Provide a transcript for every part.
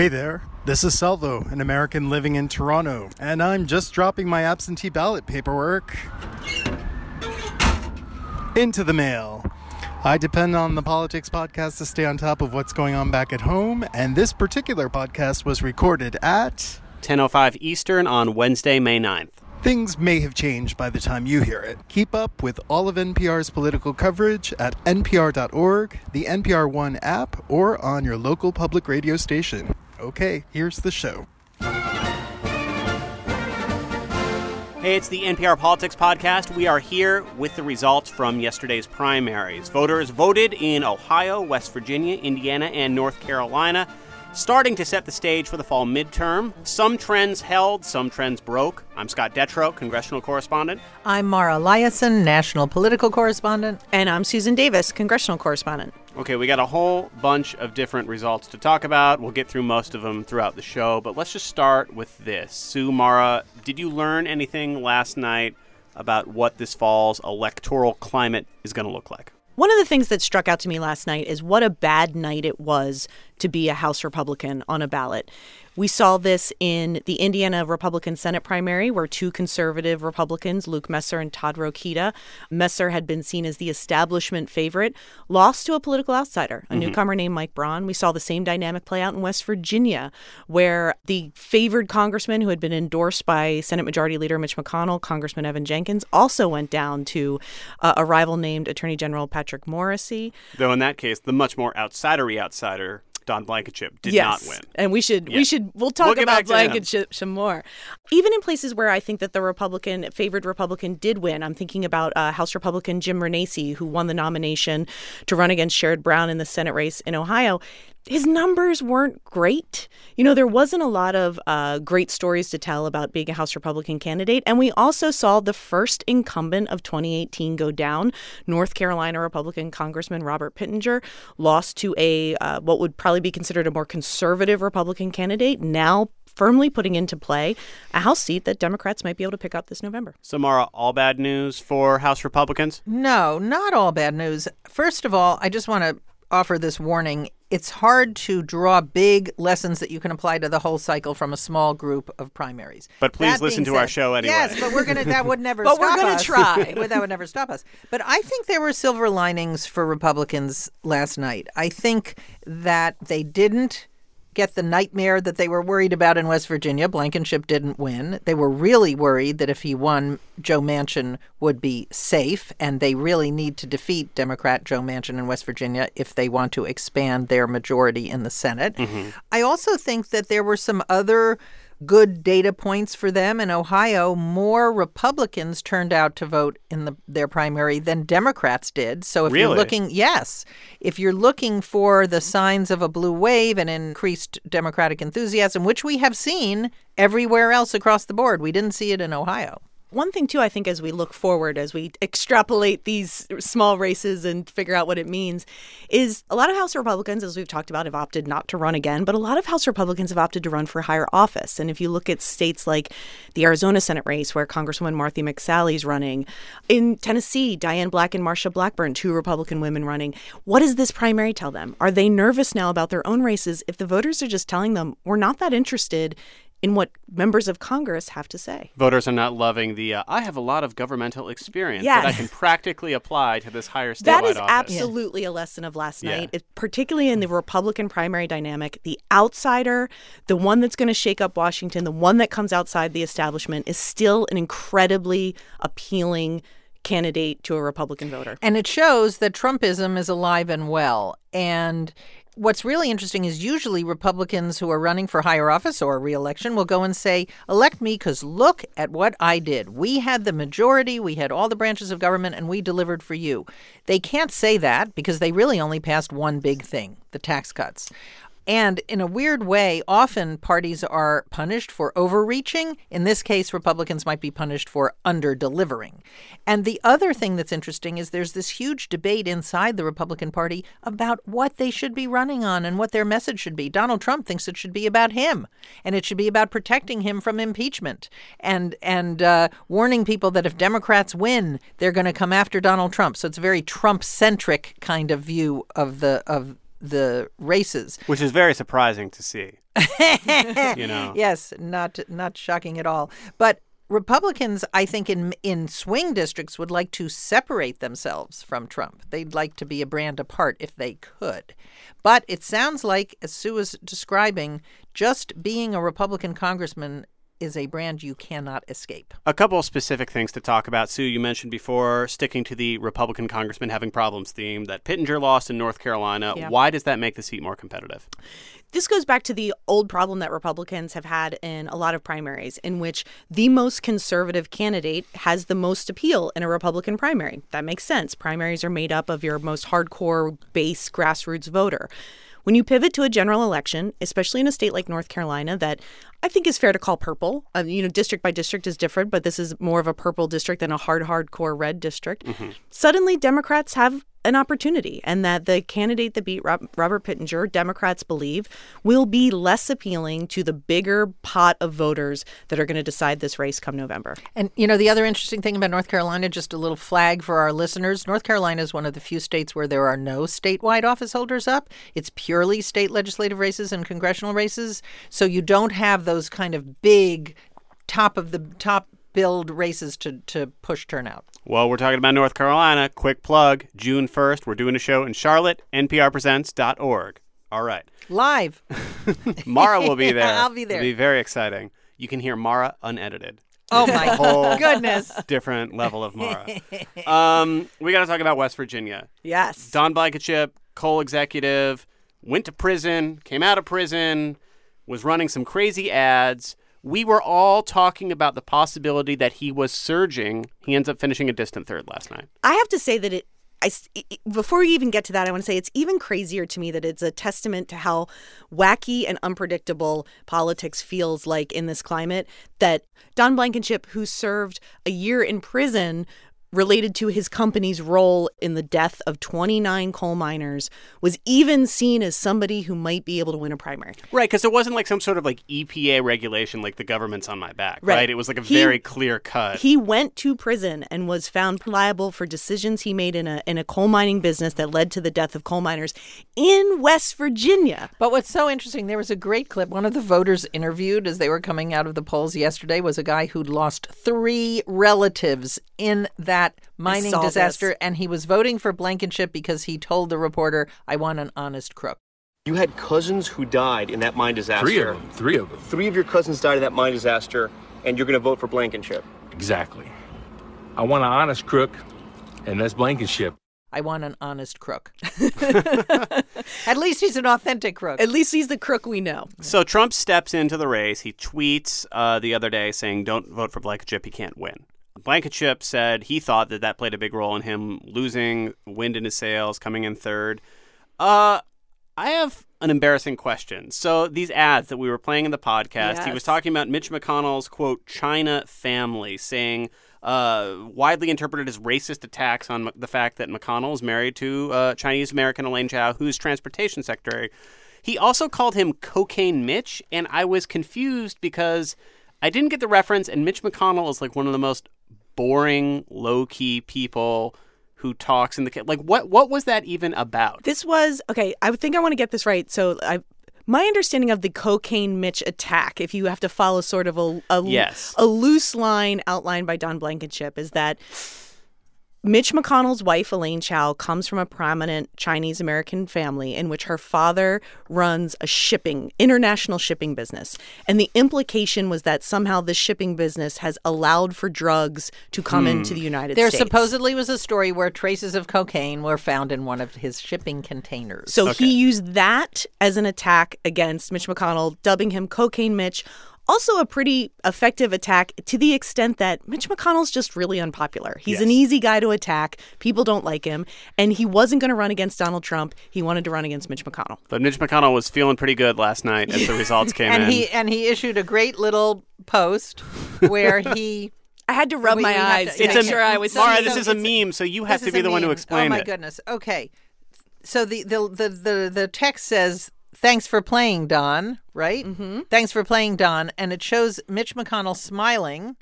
Hey there, this is Salvo, an American living in Toronto, and I'm just dropping my absentee ballot paperwork into the mail. I depend on the Politics Podcast to stay on top of what's going on back at home, and this particular podcast was recorded at 10:05 Eastern on Wednesday, May 9th. Things may have changed by the time you hear it. Keep up with all of NPR's political coverage at npr.org, the NPR One app, or on your local public radio station. Okay, here's the show. Hey, it's the NPR Politics Podcast. We are here with the results from yesterday's primaries. Voters voted in Ohio, West Virginia, Indiana, and North Carolina starting to set the stage for the fall midterm. Some trends held, some trends broke. I'm Scott Detrow, congressional correspondent. I'm Mara Liasson, national political correspondent. And I'm Susan Davis, congressional correspondent. Okay, we got a whole bunch of different results to talk about. We'll get through most of them throughout the show, but let's just start with this. Sue, Mara, did you learn anything last night about what this fall's electoral climate is going to look like? One of the things that struck out to me last night is what a bad night it was to be a House Republican on a ballot. We saw this in the Indiana Republican Senate primary, where two conservative Republicans, Luke Messer and Todd Rokita, Messer had been seen as the establishment favorite, lost to a political outsider, a mm-hmm. newcomer named Mike Braun. We saw the same dynamic play out in West Virginia, where the favored congressman who had been endorsed by Senate Majority Leader Mitch McConnell, Congressman Evan Jenkins, also went down to uh, a rival named Attorney General Patrick Morrisey. Though in that case, the much more outsidery outsider Don Blankenship did yes. not win. And we should yeah. we should we'll talk we'll about Blankenship some more. Even in places where I think that the Republican favored Republican did win. I'm thinking about uh, House Republican Jim Renacci, who won the nomination to run against Sherrod Brown in the Senate race in Ohio his numbers weren't great. You know, there wasn't a lot of uh, great stories to tell about being a House Republican candidate. And we also saw the first incumbent of 2018 go down. North Carolina Republican Congressman Robert Pittenger lost to a uh, what would probably be considered a more conservative Republican candidate, now firmly putting into play a House seat that Democrats might be able to pick up this November. Samara, all bad news for House Republicans? No, not all bad news. First of all, I just want to offer this warning. It's hard to draw big lessons that you can apply to the whole cycle from a small group of primaries. But please that listen to said, our show anyway. Yes, but we're gonna. That would never. but stop we're gonna us. try. that would never stop us. But I think there were silver linings for Republicans last night. I think that they didn't get the nightmare that they were worried about in West Virginia. Blankenship didn't win. They were really worried that if he won, Joe Manchin would be safe, and they really need to defeat Democrat Joe Manchin in West Virginia if they want to expand their majority in the Senate. Mm-hmm. I also think that there were some other good data points for them. In Ohio, more Republicans turned out to vote in the, their primary than Democrats did. So if really? you're looking, yes, if you're looking for the signs of a blue wave and increased Democratic enthusiasm, which we have seen everywhere else across the board, we didn't see it in Ohio. One thing, too, I think as we look forward, as we extrapolate these small races and figure out what it means, is a lot of House Republicans, as we've talked about, have opted not to run again, but a lot of House Republicans have opted to run for higher office. And if you look at states like the Arizona Senate race, where Congresswoman Martha McSally's running, in Tennessee, Diane Black and Marsha Blackburn, two Republican women running, what does this primary tell them? Are they nervous now about their own races if the voters are just telling them, we're not that interested in what members of Congress have to say. Voters are not loving the uh, I have a lot of governmental experience yes. that I can practically apply to this higher statewide That is office. absolutely a lesson of last night, yeah. it, particularly in the Republican primary dynamic. The outsider, the one that's going to shake up Washington, the one that comes outside the establishment, is still an incredibly appealing candidate to a Republican voter. And it shows that Trumpism is alive and well. And what's really interesting is usually Republicans who are running for higher office or reelection will go and say, elect me because look at what I did. We had the majority, we had all the branches of government, and we delivered for you. They can't say that because they really only passed one big thing the tax cuts. And in a weird way, often parties are punished for overreaching. In this case, Republicans might be punished for under delivering. And the other thing that's interesting is there's this huge debate inside the Republican Party about what they should be running on and what their message should be. Donald Trump thinks it should be about him, and it should be about protecting him from impeachment and and uh, warning people that if Democrats win, they're going to come after Donald Trump. So it's a very Trump centric kind of view of the of the races. Which is very surprising to see. you know. Yes, not not shocking at all. But Republicans, I think, in in swing districts would like to separate themselves from Trump. They'd like to be a brand apart if they could. But it sounds like, as Sue was describing, just being a Republican congressman is a brand you cannot escape. A couple of specific things to talk about. Sue, you mentioned before sticking to the Republican congressman having problems theme that Pittenger lost in North Carolina. Yeah. Why does that make the seat more competitive? This goes back to the old problem that Republicans have had in a lot of primaries, in which the most conservative candidate has the most appeal in a Republican primary. That makes sense. Primaries are made up of your most hardcore base grassroots voter. When you pivot to a general election, especially in a state like North Carolina, that I think is fair to call purple. Um, you know, district by district is different, but this is more of a purple district than a hard, hardcore red district. Suddenly, Democrats have an opportunity, and that the candidate that beat Robert Pittenger, Democrats believe, will be less appealing to the bigger pot of voters that are going to decide this race come November. And you know, the other interesting thing about North Carolina, just a little flag for our listeners North Carolina is one of the few states where there are no statewide office holders up. It's purely state legislative races and congressional races. So you don't have those kind of big top of the top build races to, to push turnout. Well, we're talking about North Carolina. Quick plug June 1st, we're doing a show in Charlotte, nprpresents.org. All right. Live. Mara will be there. I'll be there. It'll be very exciting. You can hear Mara unedited. Oh my Whole goodness. different level of Mara. um, we got to talk about West Virginia. Yes. Don Blankenship, coal executive, went to prison, came out of prison, was running some crazy ads. We were all talking about the possibility that he was surging. He ends up finishing a distant third last night. I have to say that it. I, before we even get to that, I want to say it's even crazier to me that it's a testament to how wacky and unpredictable politics feels like in this climate. That Don Blankenship, who served a year in prison related to his company's role in the death of 29 coal miners, was even seen as somebody who might be able to win a primary. Right, because it wasn't like some sort of like EPA regulation, like the government's on my back. Right. Right. It was like a He- very clear cut. He went to prison and was found liable for decisions he made in a in a coal mining business that led to the death of coal miners in West Virginia. But what's so interesting, there was a great clip. One of the voters interviewed as they were coming out of the polls yesterday was a guy who'd lost three relatives in that mining disaster, this. and he was voting for Blankenship because he told the reporter, I want an honest crook. You had cousins who died in that mine disaster. Three of them. Three of them. Three of your cousins died in that mine disaster, and you're going to vote for Blankenship. Exactly. I want an honest crook, and that's Blankenship. I want an honest crook. At least he's an authentic crook. At least he's the crook we know. so Trump steps into the race. He tweets uh, the other day saying, "Don't vote for Blankenship. He can't win." Blankenship said he thought that that played a big role in him losing wind in his sails, coming in third. Uh, I have an embarrassing question. So these ads that we were playing in the podcast, he was talking about Mitch McConnell's quote China family, saying uh, widely interpreted as racist attacks on M- the fact that McConnell is married to uh, Chinese American Elaine Chao, who's transportation secretary. He also called him Cocaine Mitch, and I was confused because I didn't get the reference. And Mitch McConnell is like one of the most boring, low key people who talks in the like. What what was that even about? This was okay. I think I want to get this right. So I. My understanding of the cocaine Mitch attack, if you have to follow sort of a a, Yes. a loose line outlined by Don Blankenship, is that Mitch McConnell's wife, Elaine Chao, comes from a prominent Chinese American family in which her father runs a shipping, international shipping business. And the implication was that somehow this shipping business has allowed for drugs to come hmm. into the United there States. There supposedly was a story where traces of cocaine were found in one of his shipping containers. So he used that as an attack against Mitch McConnell, dubbing him Cocaine Mitch. Also, a pretty effective attack to the extent that Mitch McConnell's just really unpopular. He's an easy guy to attack. People don't like him. And he wasn't going to run against Donald Trump. He wanted to run against Mitch McConnell. But Mitch McConnell was feeling pretty good last night as the results came and in. he and he issued a great little post where he I had to rub We- my we eyes to- to It's make a- sure I was Mara, seeing this so is a meme, so you have to be a the one to meme. explain Oh my it. goodness. Okay. So the the the the, the text says thanks for playing Don, right? Mm-hmm. Thanks for playing Don and it shows Mitch McConnell smiling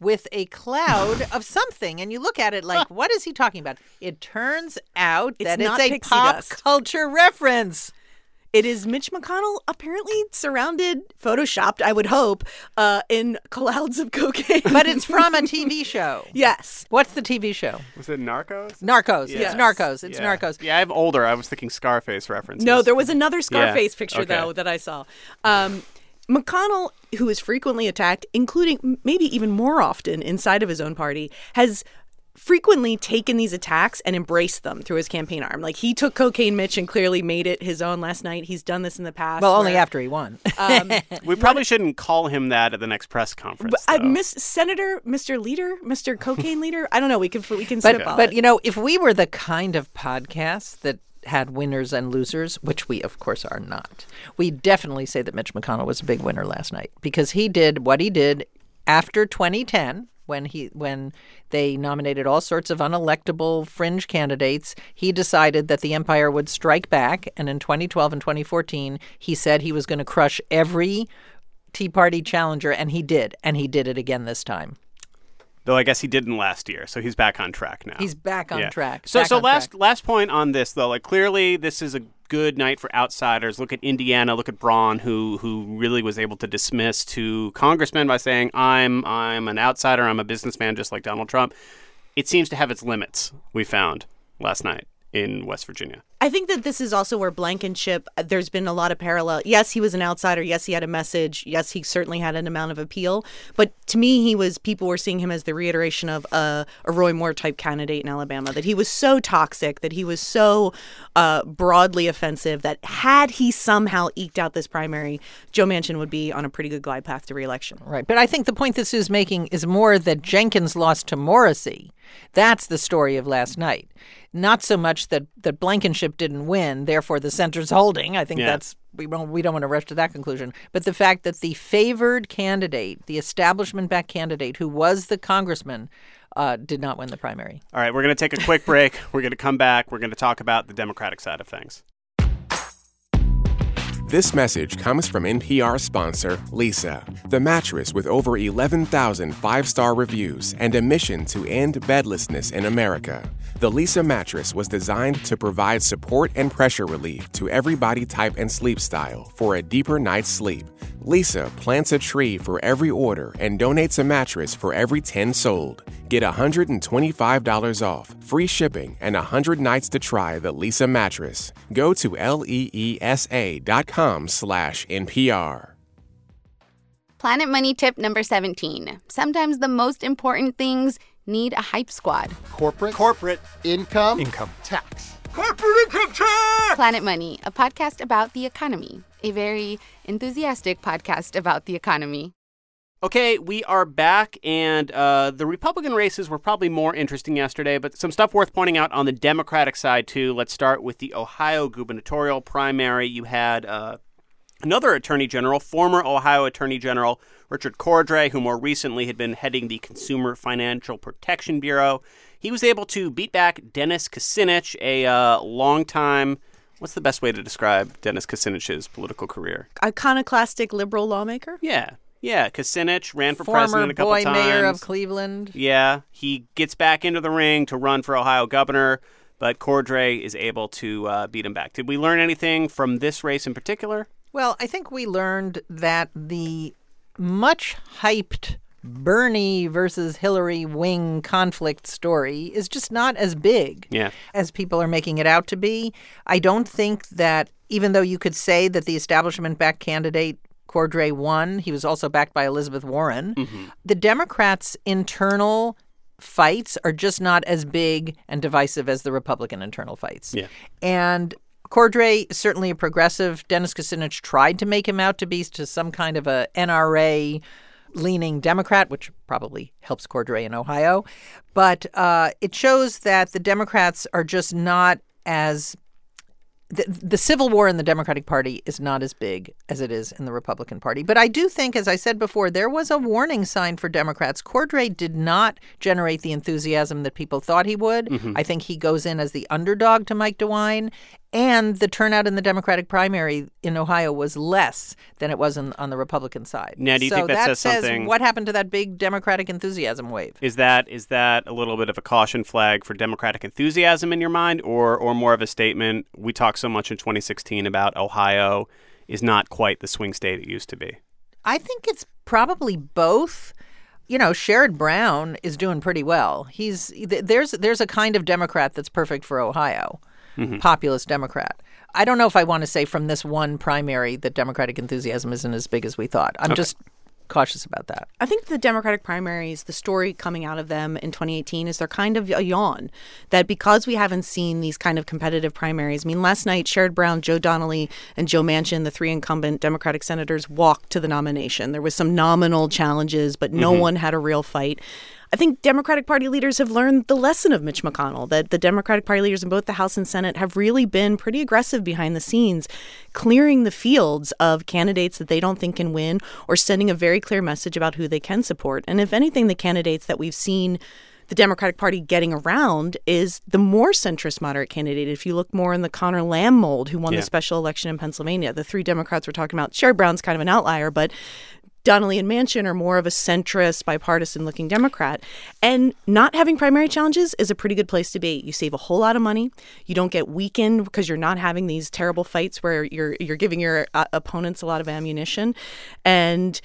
with a cloud of something, and you look at it like, what is he talking about? It turns out It's that it's a pop dust. culture reference. It is Mitch McConnell apparently surrounded, photoshopped, I would hope, uh, in clouds of cocaine. But it's from a TV show. yes. What's the TV show? Was it Narcos? Narcos. Yes. It's Narcos. It's yeah. Narcos. Yeah, I'm older. I was thinking Scarface references. No, there was another Scarface picture okay. though that I saw. Um, McConnell, who is frequently attacked, including maybe even more often inside of his own party, has frequently taken these attacks and embraced them through his campaign arm. Like he took cocaine Mitch and clearly made it his own last night. He's done this in the past. Well, only where- after he won. Um, We probably shouldn't call him that at the next press conference. I though. miss Senator, Mr. Leader, Mr. Cocaine Leader. I don't know. We can we can but spitball but it. you know, if we were the kind of podcast that had winners and losers, which we of course are not, we definitely say that Mitch McConnell was a big winner last night because he did what he did after 2010 when he when they nominated all sorts of unelectable fringe candidates he decided that the empire would strike back and in 2012 and 2014 he said he was going to crush every tea party challenger and he did and he did it again this time Though I guess he didn't last year, so he's back on track now. he's back on Yeah. track So so last track. last point on this though, like clearly this is a good night for outsiders. Look at Indiana, look at Braun, who who really was able to dismiss two congressmen by saying, I'm I'm an outsider, I'm a businessman just like Donald Trump. It seems to have its limits, we found last night in West Virginia. I think that this is also where Blankenship, uh, there's been a lot of parallel. Yes, he was an outsider. Yes, he had a message. Yes, he certainly had an amount of appeal. But to me, he was, people were seeing him as the reiteration of a, a Roy Moore type candidate in Alabama, that he was so toxic, that he was so uh, broadly offensive, that had he somehow eked out this primary, Joe Manchin would be on a pretty good glide path to reelection. Right. But I think the point that Sue's making is more that Jenkins lost to Morrisey. That's the story of last night. Not so much that, that Blankenship didn't win, therefore the center's holding. I think Yeah. that's we don't we don't want to rush to that conclusion. But the fact that the favored candidate, the establishment backed candidate who was the congressman, uh, did not win the primary. All right, we're going to take a quick break. We're going to come back. We're going to talk about the Democratic side of things. This message comes from NPR sponsor Leesa, the mattress with over 11,000 five star reviews and a mission to end bedlessness in America. The Leesa mattress was designed to provide support and pressure relief to every body type and sleep style for a deeper night's sleep. Leesa plants a tree for every order and donates a mattress for every 10 sold. Get $125 off, free shipping, and 100 nights to try the Leesa mattress. Go to E leesa.com slash NPR. Planet Money tip number 17. Sometimes the most important things need a hype squad. Corporate. Corporate Income. Income. Tax. Corporate income. Tax. Planet Money, a podcast about the economy, a very enthusiastic podcast about the economy. Okay, we are back, and uh, the Republican races were probably more interesting yesterday, but some stuff worth pointing out on the Democratic side, too. Let's start with the Ohio gubernatorial primary. You had uh, another attorney general, former Ohio attorney general Richard Cordray, who more recently had been heading the Consumer Financial Protection Bureau. He was able to beat back Dennis Kucinich, a uh, longtime. What's the best way to describe Dennis Kucinich's political career? Iconoclastic liberal lawmaker? Yeah, yeah. Kucinich ran for Former president a couple boy times. mayor of Cleveland. Yeah, he gets back into the ring to run for Ohio governor, but Cordray is able to uh, beat him back. Did we learn anything from this race in particular? Well, I think we learned that the much hyped Bernie versus Hillary wing conflict story is just not as big Yeah. as people are making it out to be. I don't think that even though you could say that the establishment backed candidate Cordray won, he was also backed by Elizabeth Warren. The Democrats' internal fights are just not as big and divisive as the Republican internal fights. Yeah. And Cordray is certainly a progressive. Dennis Kucinich tried to make him out to be to some kind of a NRA leaning Democrat, which probably helps Cordray in Ohio. But uh, it shows that the Democrats are just not as the, the civil war in the Democratic Party is not as big as it is in the Republican Party. But I do think, as I said before, there was a warning sign for Democrats. Cordray did not generate the enthusiasm that people thought he would. Mm-hmm. I think he goes in as the underdog to Mike DeWine. And the turnout in the Democratic primary in Ohio was less than it was in, on the Republican side. Now, do you so think that says says something- what happened to that big Democratic enthusiasm wave? Is that is that a little bit of a caution flag for Democratic enthusiasm in your mind, or or more of a statement? We talked so much in 2016 about Ohio is not quite the swing state it used to be. I think it's probably both. You know, Sherrod Brown is doing pretty well. He's there's there's a kind of Democrat that's perfect for Ohio, Mm-hmm. populist Democrat. I don't know if I want to say from this one primary that Democratic enthusiasm isn't as big as we thought. I'm just cautious about that. I think the Democratic primaries, the story coming out of them in 2018 is they're kind of a yawn. That because we haven't seen these kind of competitive primaries, I mean, last night, Sherrod Brown, Joe Donnelly, and Joe Manchin, the three incumbent Democratic senators, walked to the nomination. There was some nominal challenges, but no mm-hmm. one had a real fight. I think Democratic Party leaders have learned the lesson of Mitch McConnell that the Democratic Party leaders in both the House and Senate have really been pretty aggressive behind the scenes, clearing the fields of candidates that they don't think can win or sending a very clear message about who they can support. And if anything, the candidates that we've seen the Democratic Party getting around is the more centrist moderate candidate. If you look more in the Connor Lamb mold, who won Yeah. the special election in Pennsylvania, the three Democrats we're talking about, Sherrod Brown's kind of an outlier, but Donnelly and Manchin are more of a centrist, bipartisan looking Democrat. And not having primary challenges is a pretty good place to be. You save a whole lot of money. You don't get weakened because you're not having these terrible fights where you're you're giving your uh, opponents a lot of ammunition. And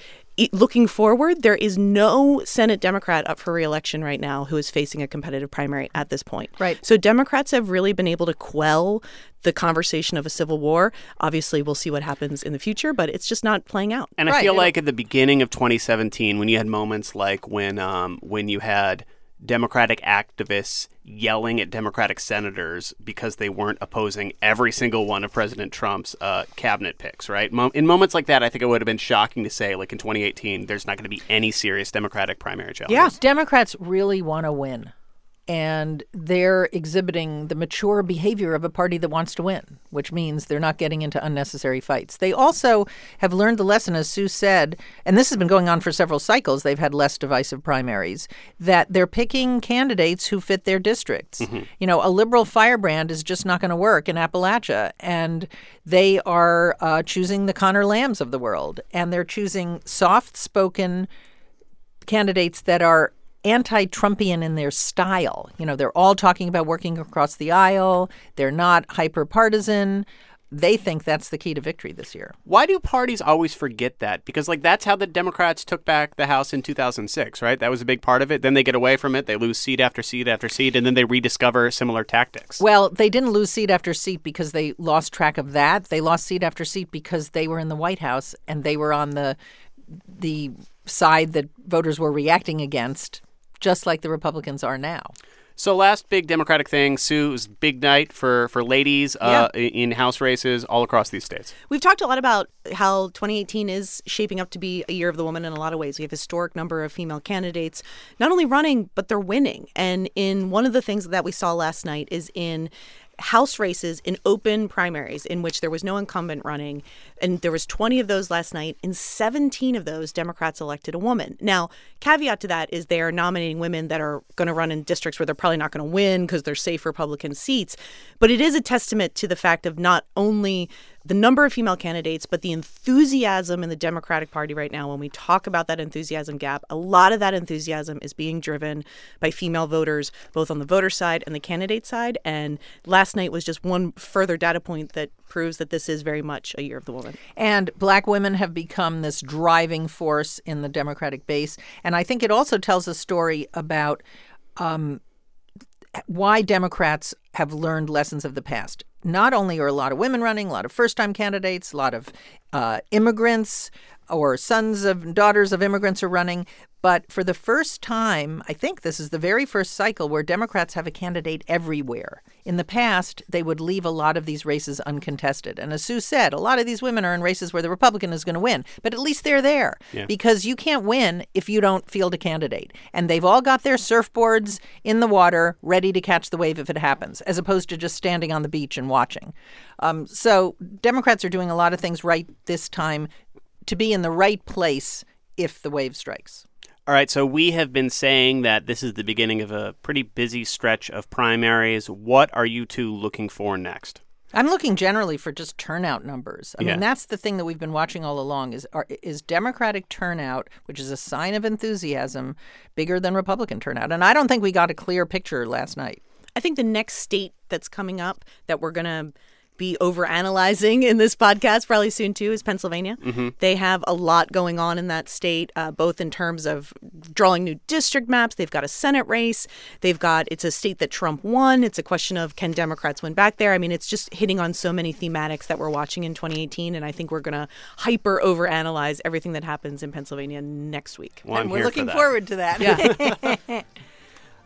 looking forward, there is no Senate Democrat up for reelection right now who is facing a competitive primary at this point. Right. So Democrats have really been able to quell the conversation of a civil war. Obviously, we'll see what happens in the future, but it's just not playing out. And I feel it'll- like at the beginning of 2017, when you had moments like when um, when you had Democratic activists yelling at Democratic senators because they weren't opposing every single one of President Trump's uh, cabinet picks, right? Mo- in moments like that, I think it would have been shocking to say, like in 2018, there's not going to be any serious Democratic primary challenges. Yeah, Democrats really want to win. And they're exhibiting the mature behavior of a party that wants to win, which means they're not getting into unnecessary fights. They also have learned the lesson, as Sue said, and this has been going on for several cycles. They've had less divisive primaries, that they're picking candidates who fit their districts. You know, a liberal firebrand is just not going to work in Appalachia. And they are uh, choosing the Connor Lambs of the world, and they're choosing soft spoken candidates that are anti-Trumpian in their style. You know, they're all talking about working across the aisle. They're not hyper partisan. They think that's the key to victory this year. Why do parties always forget that? Because like that's how the Democrats took back the House in 2006, right? That was a big part of it. Then they get away from it. They lose seat after seat after seat, and then they rediscover similar tactics. Well, they didn't lose seat after seat because they lost track of that. They lost seat after seat because they were in the White House and they were on the the side that voters were reacting against, just like the Republicans are now. So last big Democratic thing, Sue's big night for for ladies uh, i- in House races all across these states. We've talked a lot about how 2018 is shaping up to be a year of the woman in a lot of ways. We have a historic number of female candidates, not only running, but they're winning. And in one of the things that we saw last night is in House races in open primaries in which there was no incumbent running, and there was 20 of those last night. In 17 of those, Democrats elected a woman. Now, caveat to that is they are nominating women that are going to run in districts where they're probably not going to win because they're safe Republican seats. But it is a testament to the fact of not only the number of female candidates, but the enthusiasm in the Democratic Party right now. When we talk about that enthusiasm gap, a lot of that enthusiasm is being driven by female voters, both on the voter side and the candidate side. And last night was just one further data point that proves that this is very much a year of the woman. And black women have become this driving force in the Democratic base. And I think it also tells a story about um, why Democrats have learned lessons of the past. Not only are a lot of women running, a lot of first time candidates, a lot of uh, immigrants or sons of daughters of immigrants are running, but for the first time, I think this is the very first cycle where Democrats have a candidate everywhere. In the past, they would leave a lot of these races uncontested. And as Sue said, a lot of these women are in races where the Republican is going to win, but at least they're there because you can't win if you don't field a candidate. And they've all got their surfboards in the water ready to catch the wave if it happens, as opposed to just standing on the beach and watching. Um, so Democrats are doing a lot of things right this time to be in the right place if the wave strikes. All right, so we have been saying that this is the beginning of a pretty busy stretch of primaries. What are you two looking for next? I'm looking generally for just turnout numbers. I Yeah. mean, that's the thing that we've been watching all along is are, is Democratic turnout, which is a sign of enthusiasm, bigger than Republican turnout. And I don't think we got a clear picture last night. I think the next state that's coming up that we're going to be over analyzing in this podcast probably soon too is Pennsylvania. They have a lot going on in that state, uh, both in terms of drawing new district maps. They've got a Senate race. They've got it's a state that Trump won. It's a question of can Democrats win back there. I mean, it's just hitting on so many thematics that we're watching in 2018, and I think we're going to hyper over analyze everything that happens in Pennsylvania next week. Well, I'm and we're here for looking that. forward to that.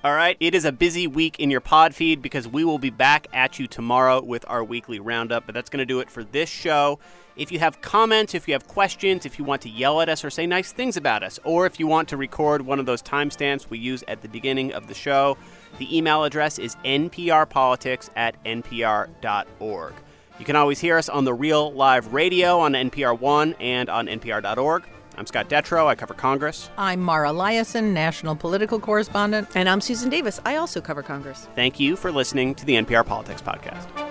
All right, it is a busy week in your pod feed because we will be back at you tomorrow with our weekly roundup, but that's going to do it for this show. If you have comments, if you have questions, if you want to yell at us or say nice things about us, or if you want to record one of those timestamps we use at the beginning of the show, the email address is nprpolitics at npr.org. You can always hear us on the Real Live Radio on NPR One and on npr.org. I'm Scott Detrow. I cover Congress. I'm Mara Liasson, national political correspondent. And I'm Susan Davis. I also cover Congress. Thank you for listening to the NPR Politics Podcast.